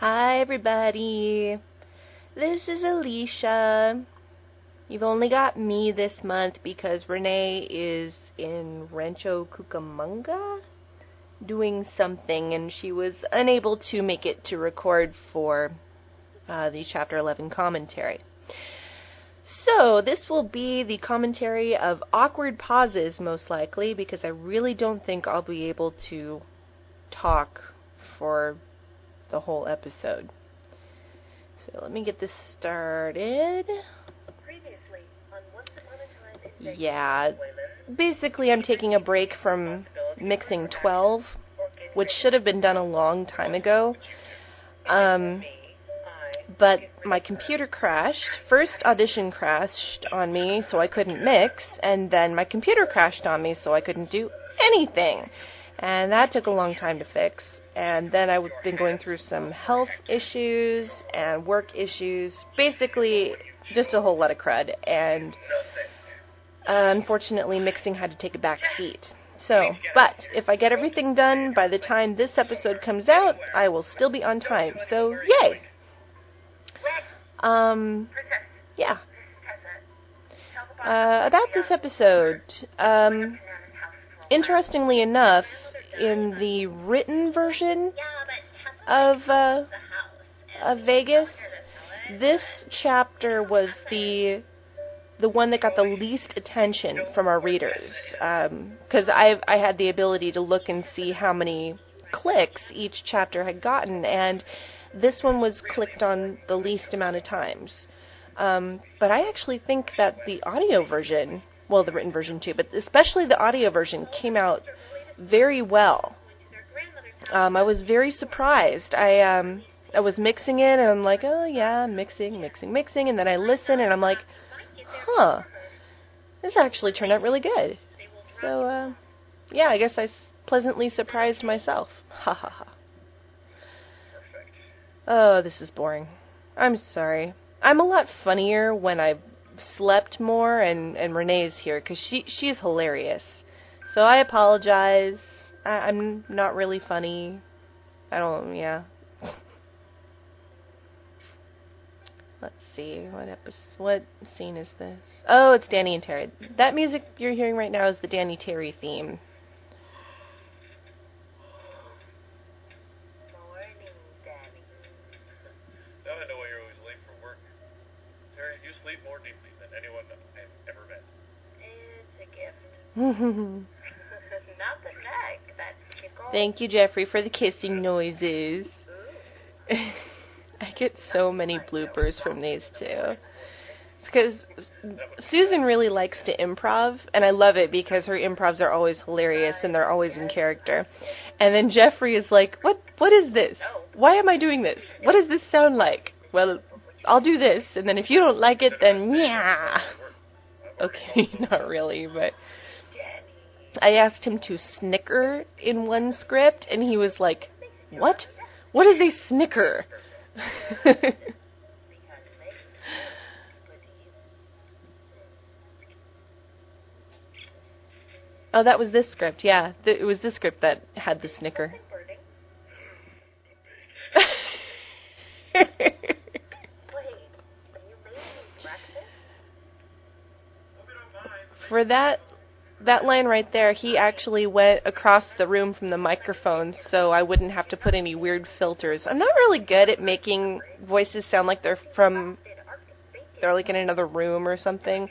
Hi, everybody. This is Alicia. You've only got me this month because Renee is in Rancho Cucamonga doing something and she was unable to make it to record for uh, the Chapter 11 commentary. So, this will be the commentary of awkward pauses, most likely, because I really don't think I'll be able to talk for the whole episode. So, let me get this started. Yeah, basically, I'm taking a break from mixing 12, which should have been done a long time ago. Um, but my computer crashed. First, audition crashed on me, so I couldn't mix, and then my computer crashed on me, so I couldn't do anything. And that took a long time to fix. And then I've been going through some health issues and work issues. Basically, just a whole lot of crud. And uh, unfortunately, mixing had to take a back seat. So, but if I get everything done by the time this episode comes out, I will still be on time. So, yay! Um, yeah. Uh, about this episode, um, interestingly enough, in the written version of uh, of Vegas, this chapter was the the one that got the least attention from our readers because um, I I had the ability to look and see how many clicks each chapter had gotten, and this one was clicked on the least amount of times. Um, but I actually think that the audio version, well, the written version too, but especially the audio version, came out very well. Um, I was very surprised. I um, I was mixing it, and I'm like, oh yeah, mixing, mixing, mixing, and then I listen, and I'm like, huh, this actually turned out really good. So, uh, yeah, I guess I s- pleasantly surprised myself. Ha ha ha. Oh, this is boring. I'm sorry. I'm a lot funnier when I've slept more and and Renee's here because she she's hilarious. So I apologize. I, I'm not really funny. I don't. Yeah. Let's see what episode, what scene is this? Oh, it's Danny and Terry. That music you're hearing right now is the Danny Terry theme. Now I know why you're always late for work. Terry, you sleep more deeply than anyone I've ever met. It's a gift. Not the neck. That's tickle. Thank you, Jeffrey, for the kissing noises. I get so many bloopers from these two. Because Susan really likes to improv, and I love it because her improvs are always hilarious and they're always in character. And then Jeffrey is like, "What? What is this? Why am I doing this? What does this sound like?" Well, I'll do this, and then if you don't like it, then yeah. Okay, not really, but I asked him to snicker in one script, and he was like, "What? What is a snicker?" oh, that was this script. Yeah, th- it was this script that had the snicker. Wait, you made me breakfast? For that that line right there, he actually went across the room from the microphone so I wouldn't have to put any weird filters. I'm not really good at making voices sound like they're from they're like in another room or something,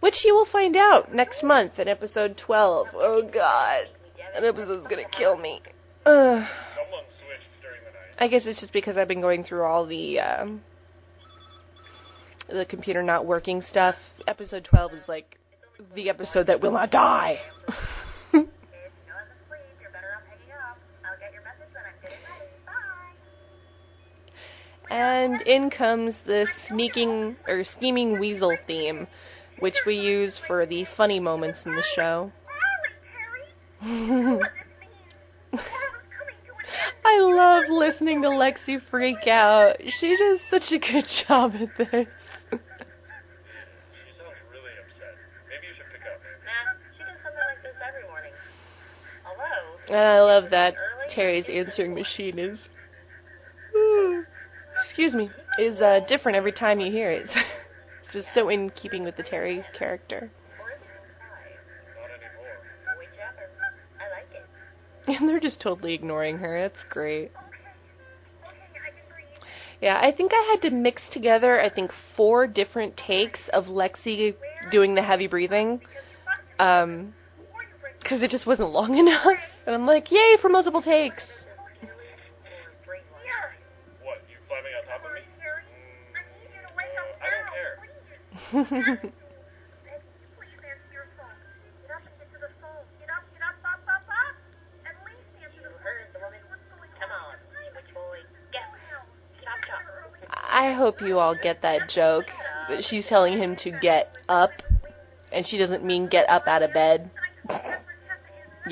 which you will find out next month in episode 12. Oh god. That episode's going to kill me. Ugh. Someone switched during the night. I guess it's just because I've been going through all the um, the computer not working stuff. Episode 12 is like the episode that will not die. If no one's asleep, you're better off hanging up. I'll get your message when I'm getting ready. Bye. and in comes the sneaking or scheming weasel theme, which we use for the funny moments in the show. Riley, Terry. What this means. Laura's coming to an end. I love listening to Lexi freak out. She does such a good job at this. She sounds really upset. Maybe you should pick up. Nah, she does something like this every morning. Although, And I love that Terry's answering machine is. excuse me, is uh, different every time you hear it. it's just so in keeping with the Terry character. And they're just totally ignoring her. That's great. Yeah, I think I had to mix together, I think, four different takes of Lexi doing the heavy breathing. Um, because it just wasn't long enough. And I'm like, yay for multiple takes. What, you climbing on top of me? Mm, I don't care. You heard the woman. Come on, switch boy. Get. Chop chop. I hope you all get that joke. That she's telling him to get up, and she doesn't mean get up out of bed.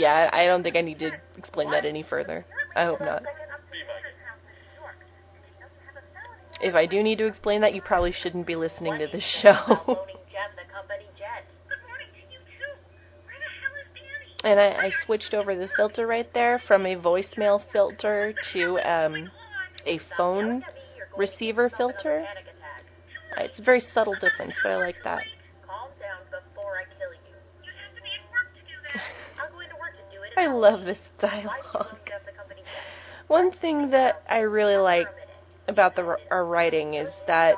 Yeah, I don't think I need to explain that any further. I hope not. If I do need to explain that, you probably shouldn't be listening to this show. and I, I switched over the filter right there from a voicemail filter to um, a phone receiver filter. It's a very subtle difference, but I like that. I love this dialogue. One thing that I really like about the our writing is that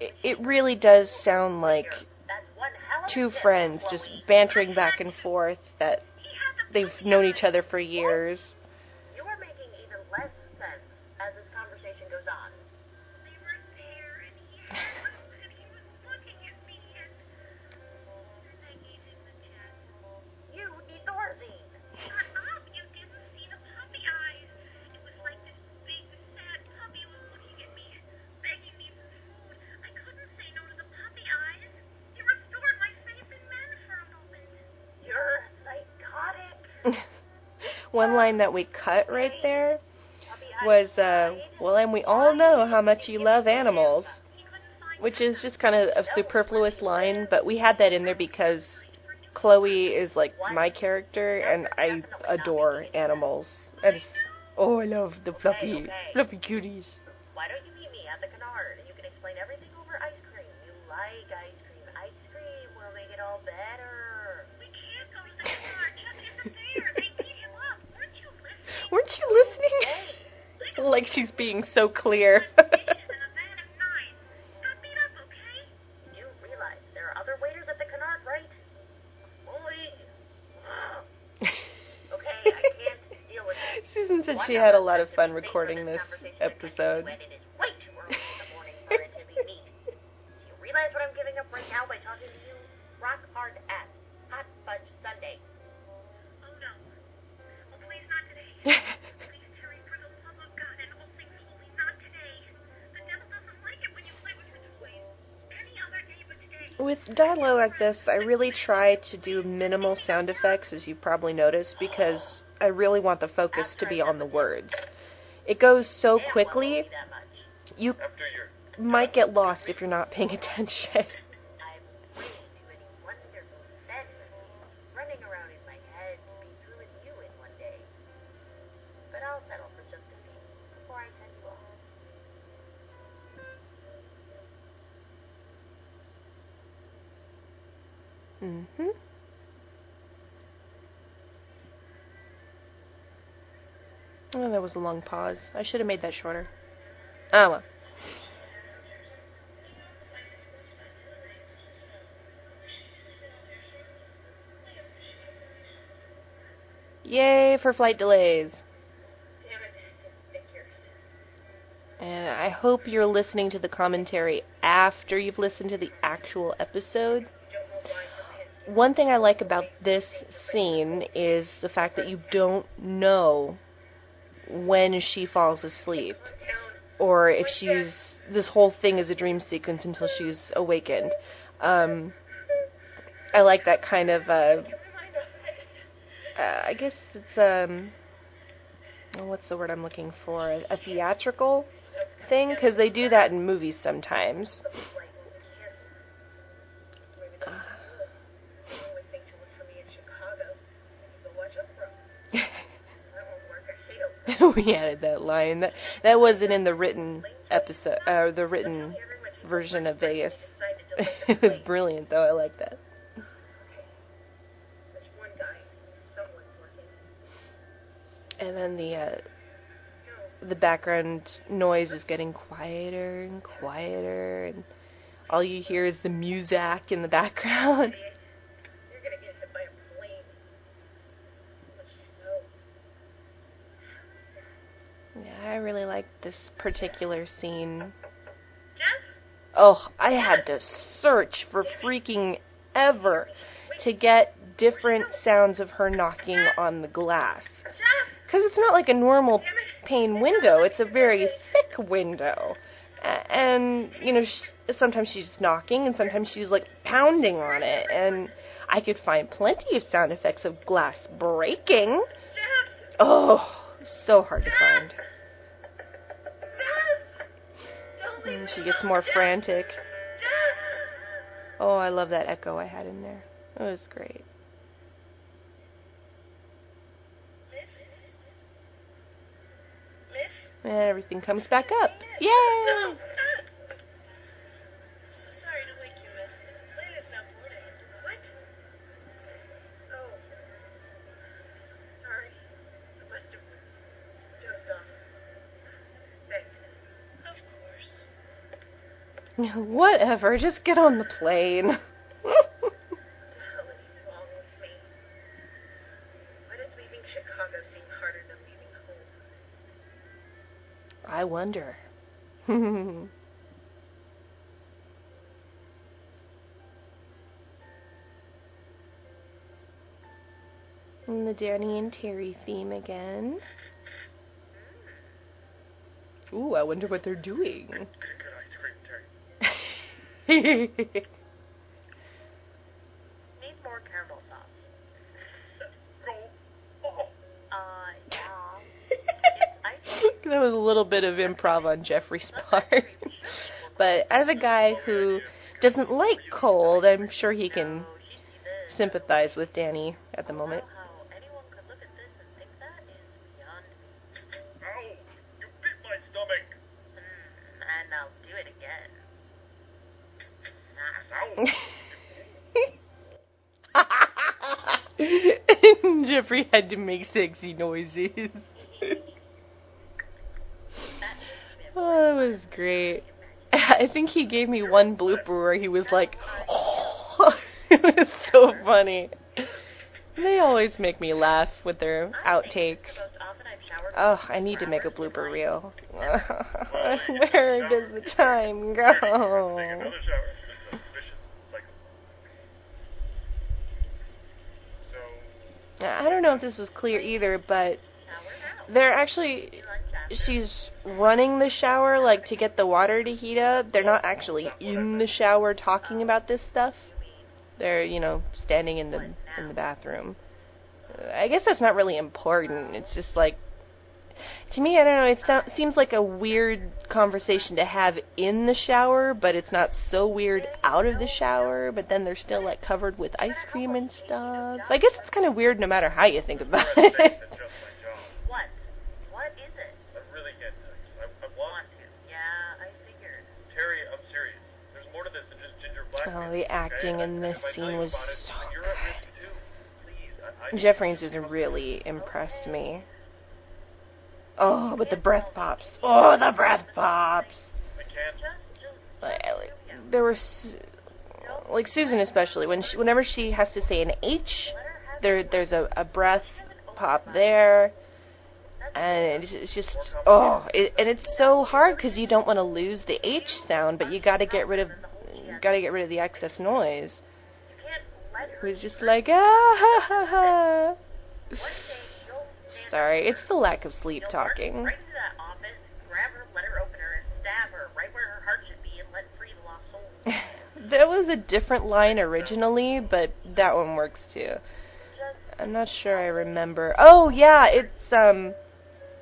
it, really does sound like two friends just bantering back and forth that they've known each other for years. One line that we cut right there was, uh, well, and we all know how much you love animals, which is just kind of a superfluous line, but we had that in there because Chloe is like my character, and I adore animals. And oh, I love the fluffy, fluffy cuties. Like she's being so clear. you realize there are other waiters at the Canard, right? Boy. Okay, I can't deal with it. Susan said she had a lot of fun recording this episode. With dialogue like this, I really try to do minimal sound effects, as you probably noticed, because I really want the focus to be on the words. It goes so quickly, only that much. you might get lost if you're not paying attention. I'm way too many wonderful fantasies running around in my head to be through with you in one day. But I'll settle for just a few before I send you off. Hmm Oh, that was a long pause. I should have made that shorter. Ah, well. Yay for flight delays. And I hope you're listening to the commentary after you've listened to the actual episode. One thing I like about this scene is the fact that you don't know when she falls asleep or if she's this whole thing is a dream sequence until she's awakened. Um, I like that kind of uh, uh, I guess it's um oh, what's the word I'm looking for? A theatrical thing because they do that in movies sometimes. we added that line. That that wasn't in the written episode, uh, the written version of Vegas. it was brilliant, though. I like that. And then the uh, the background noise is getting quieter and quieter, and all you hear is the music in the background. You're gonna get hit by a plane. Much snow. Yeah, I really like this particular scene. Oh, I had to search for freaking ever to get different sounds of her knocking on the glass. Because it's not like a normal pane window, it's a very thick window. And, you know, sh- sometimes she's knocking and sometimes she's like pounding on it. And I could find plenty of sound effects of glass breaking. Oh, so hard to find. And she gets more frantic. Oh, I love that echo I had in there. It was great. And everything comes back up. Yay! No, stop! So sorry to wake you, miss. but The plane is now boarding. What? Oh. Sorry. I must have dozed off. Thanks. Of course. Whatever, just get on the plane. I wonder. and the Danny and Terry theme again. Ooh, I wonder what they're doing. Good, good ice cream, Terry. Need more caramel sauce. Uh, yeah. Cream. that was a little bit of improv on Jeffrey's part. but as a guy who doesn't like cold, I'm sure he can No, she'd see this. sympathize with Danny at the moment. know how anyone could look at this and think that is beyond me. Ow! You bit my stomach. Hmm, and I'll do it again. Ow! Jeffrey had to make sexy noises. That oh, that was great. I think he gave me one blooper where he was like, oh. it was so funny. They always make me laugh with their outtakes. the most often I've showered Oh, I need to make a blooper reel. Where does the time go? Take another shower. It's a vicious cycle. So, I don't know if this was clear either, but they're actually she's running the shower like to get the water to heat up. They're not actually in the shower talking about this stuff. They're, you know, standing in the in the bathroom. I guess that's not really important. It's just like to me, I don't know. It so- seems like a weird conversation to have in the shower, but it's not so weird out of the shower. But then they're still like covered with ice cream and stuff. I guess it's kind of weird no matter how you think about it. that's just my job. What? What is it? I really can't tell you. I, I Want want to? Yeah, I figured. Terry, I'm serious. There's more to this than just ginger blackface. Oh, the acting in this if I tell scene was so then you're at risk too. Please, I, I Jeffrey's has really impressed me. Oh, but the breath pops. Oh, the breath pops. There was like Susan especially when she, whenever she has to say an H, there there's a, a breath pop there, and it's, just oh, it, and it's so hard because you don't want to lose the H sound, but you got to get rid of got to get rid of the excess noise. It was just like ah ha ha ha. Sorry, it's the lack of sleep You'll talking. Right into that office, grab her letter opener, and stab her right where her heart should be, and let free the lost soul. That was a different line originally, but that one works too. I'm not sure I remember. Oh yeah, it's um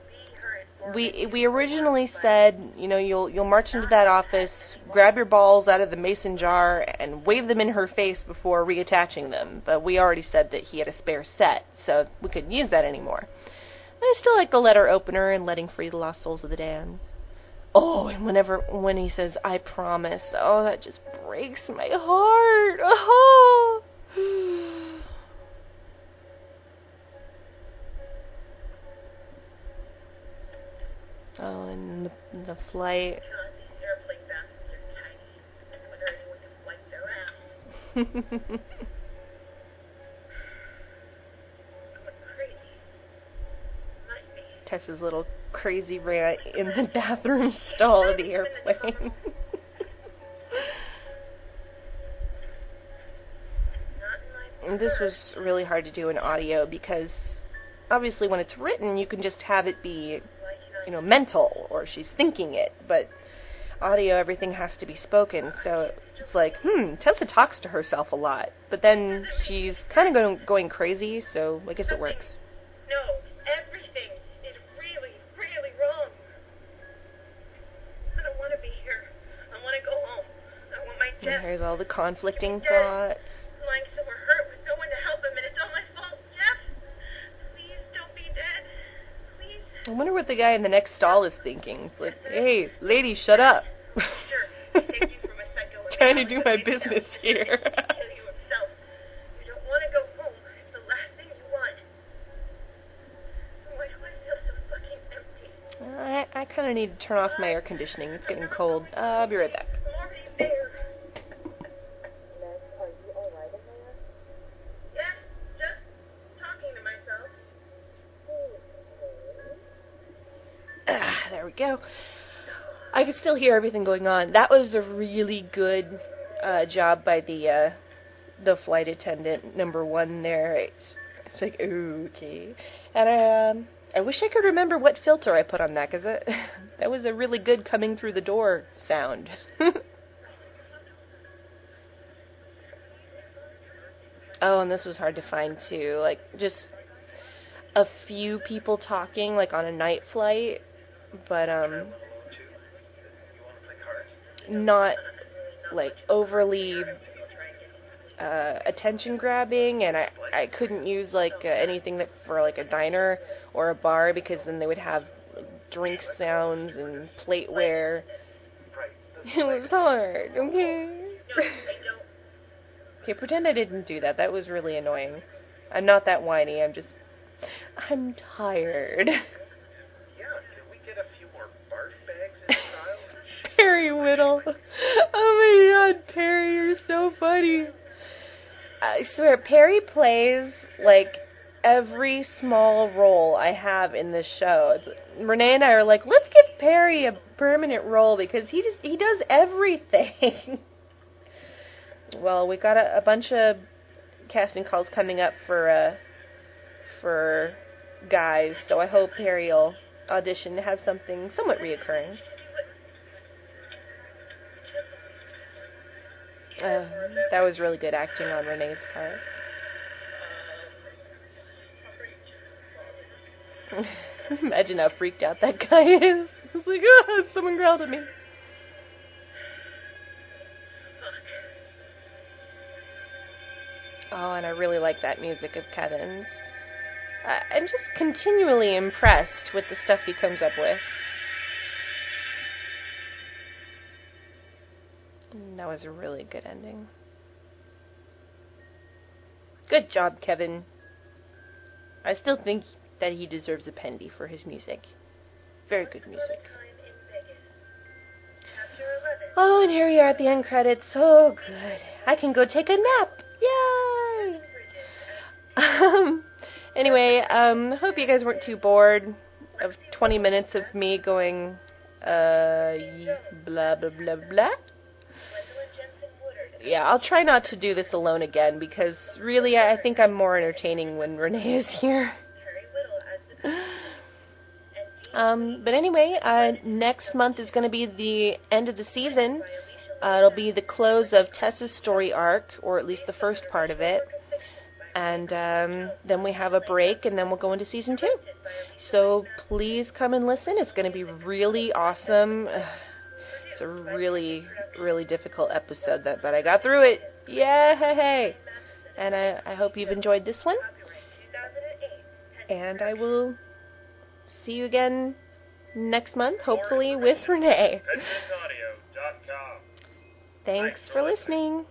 be her informant. we we originally said, you know, you'll you'll march into that office, grab your balls out of the mason jar and wave them in her face before reattaching them. But we already said that he had a spare set, so we couldn't use that anymore. I still like the letter opener and letting free the lost souls of the damned. Oh, and whenever when he says "I promise," oh, that just breaks my heart. Oh. Oh, and the, the flight. God, these airplane bastards are tiny. I wonder if anyone can wipe their ass. I'm a crazy. Must be. Tessa's little crazy rant in the bathroom stall of the airplane. This was really hard to do in audio because obviously when it's written you can just have it be, you know, mental or she's thinking it, but audio everything has to be spoken. So it's like, hmm, Tessa talks to herself a lot, but then she's kind of going going crazy, so I guess it works. No, everything is really, really wrong. I don't want to be here. I want to go home. I want my And here's all the conflicting thoughts. lying somewhere hurt with no one to help him, and it's all my fault. Jeff, please don't be dead. Please. I wonder what the guy in the next stall is thinking. It's like, hey, lady, shut up. Sure, he takes you from a psycho and Trying to do my business here. and kill you himself. You don't want to go home. It's the last thing you want. Why do I feel so fucking empty? I, I kind of need to turn off my air conditioning. It's getting cold. Uh, I'll be right back. I'm already there. Ness, are you alright in there? Yeah, just talking to myself. Ah, there we go. I could still hear everything going on. That was a really good uh, job by the uh, the flight attendant number one there. It's, it's like okay, and um, I wish I could remember what filter I put on that because that that was a really good coming through the door sound. oh, and this was hard to find too. Like just a few people talking, like on a night flight, but um, Alone too? You want to play cards? Not like overly uh, attention grabbing, and I I couldn't use like uh, anything that for like a diner or a bar because then they would have like, drink sounds and plateware. It was hard. Okay. Okay, pretend I didn't do that. That was really annoying. I'm not that whiny. I'm just I'm tired. Yeah, can we get a few more barf bags in style? Perry Whittle. Oh my god, Perry, you're so funny. I swear, Perry plays like every small role I have in this show. It's, Renee and I are like, let's give Perry a permanent role because he just he does everything. well, we got a, a bunch of casting calls coming up for uh for guys, so I hope Perry will audition to have something somewhat reoccurring. Uh, that was really good acting on Renee's part. Imagine how freaked out that guy is. He's like, oh, someone growled at me. Oh, and I really like that music of Kevin's. I- I'm just continually impressed with the stuff he comes up with. Was a really good ending. Good job, Kevin. I still think that he deserves a pendy for his music. Very good music. Time in Vegas. Chapter 11. Oh, and here we are at the end credits. So good. I can go take a nap. Yay! Um. Anyway, um. Hope you guys weren't too bored of 20 minutes of me going, uh, blah blah blah blah. Yeah, I'll try not to do this alone again because really, I think I'm more entertaining when Renee is here. Um, but anyway, uh, next month is going to be the end of the season. Uh, it'll be the close of Tessa's story arc, or at least the first part of it. And um, then we have a break, and then we'll go into season two. So please come and listen. It's going to be really awesome. A really, really difficult episode, that, but I got through it. Yay! And I, I hope you've enjoyed this one. And I will see you again next month, hopefully with Renee. Thanks for listening.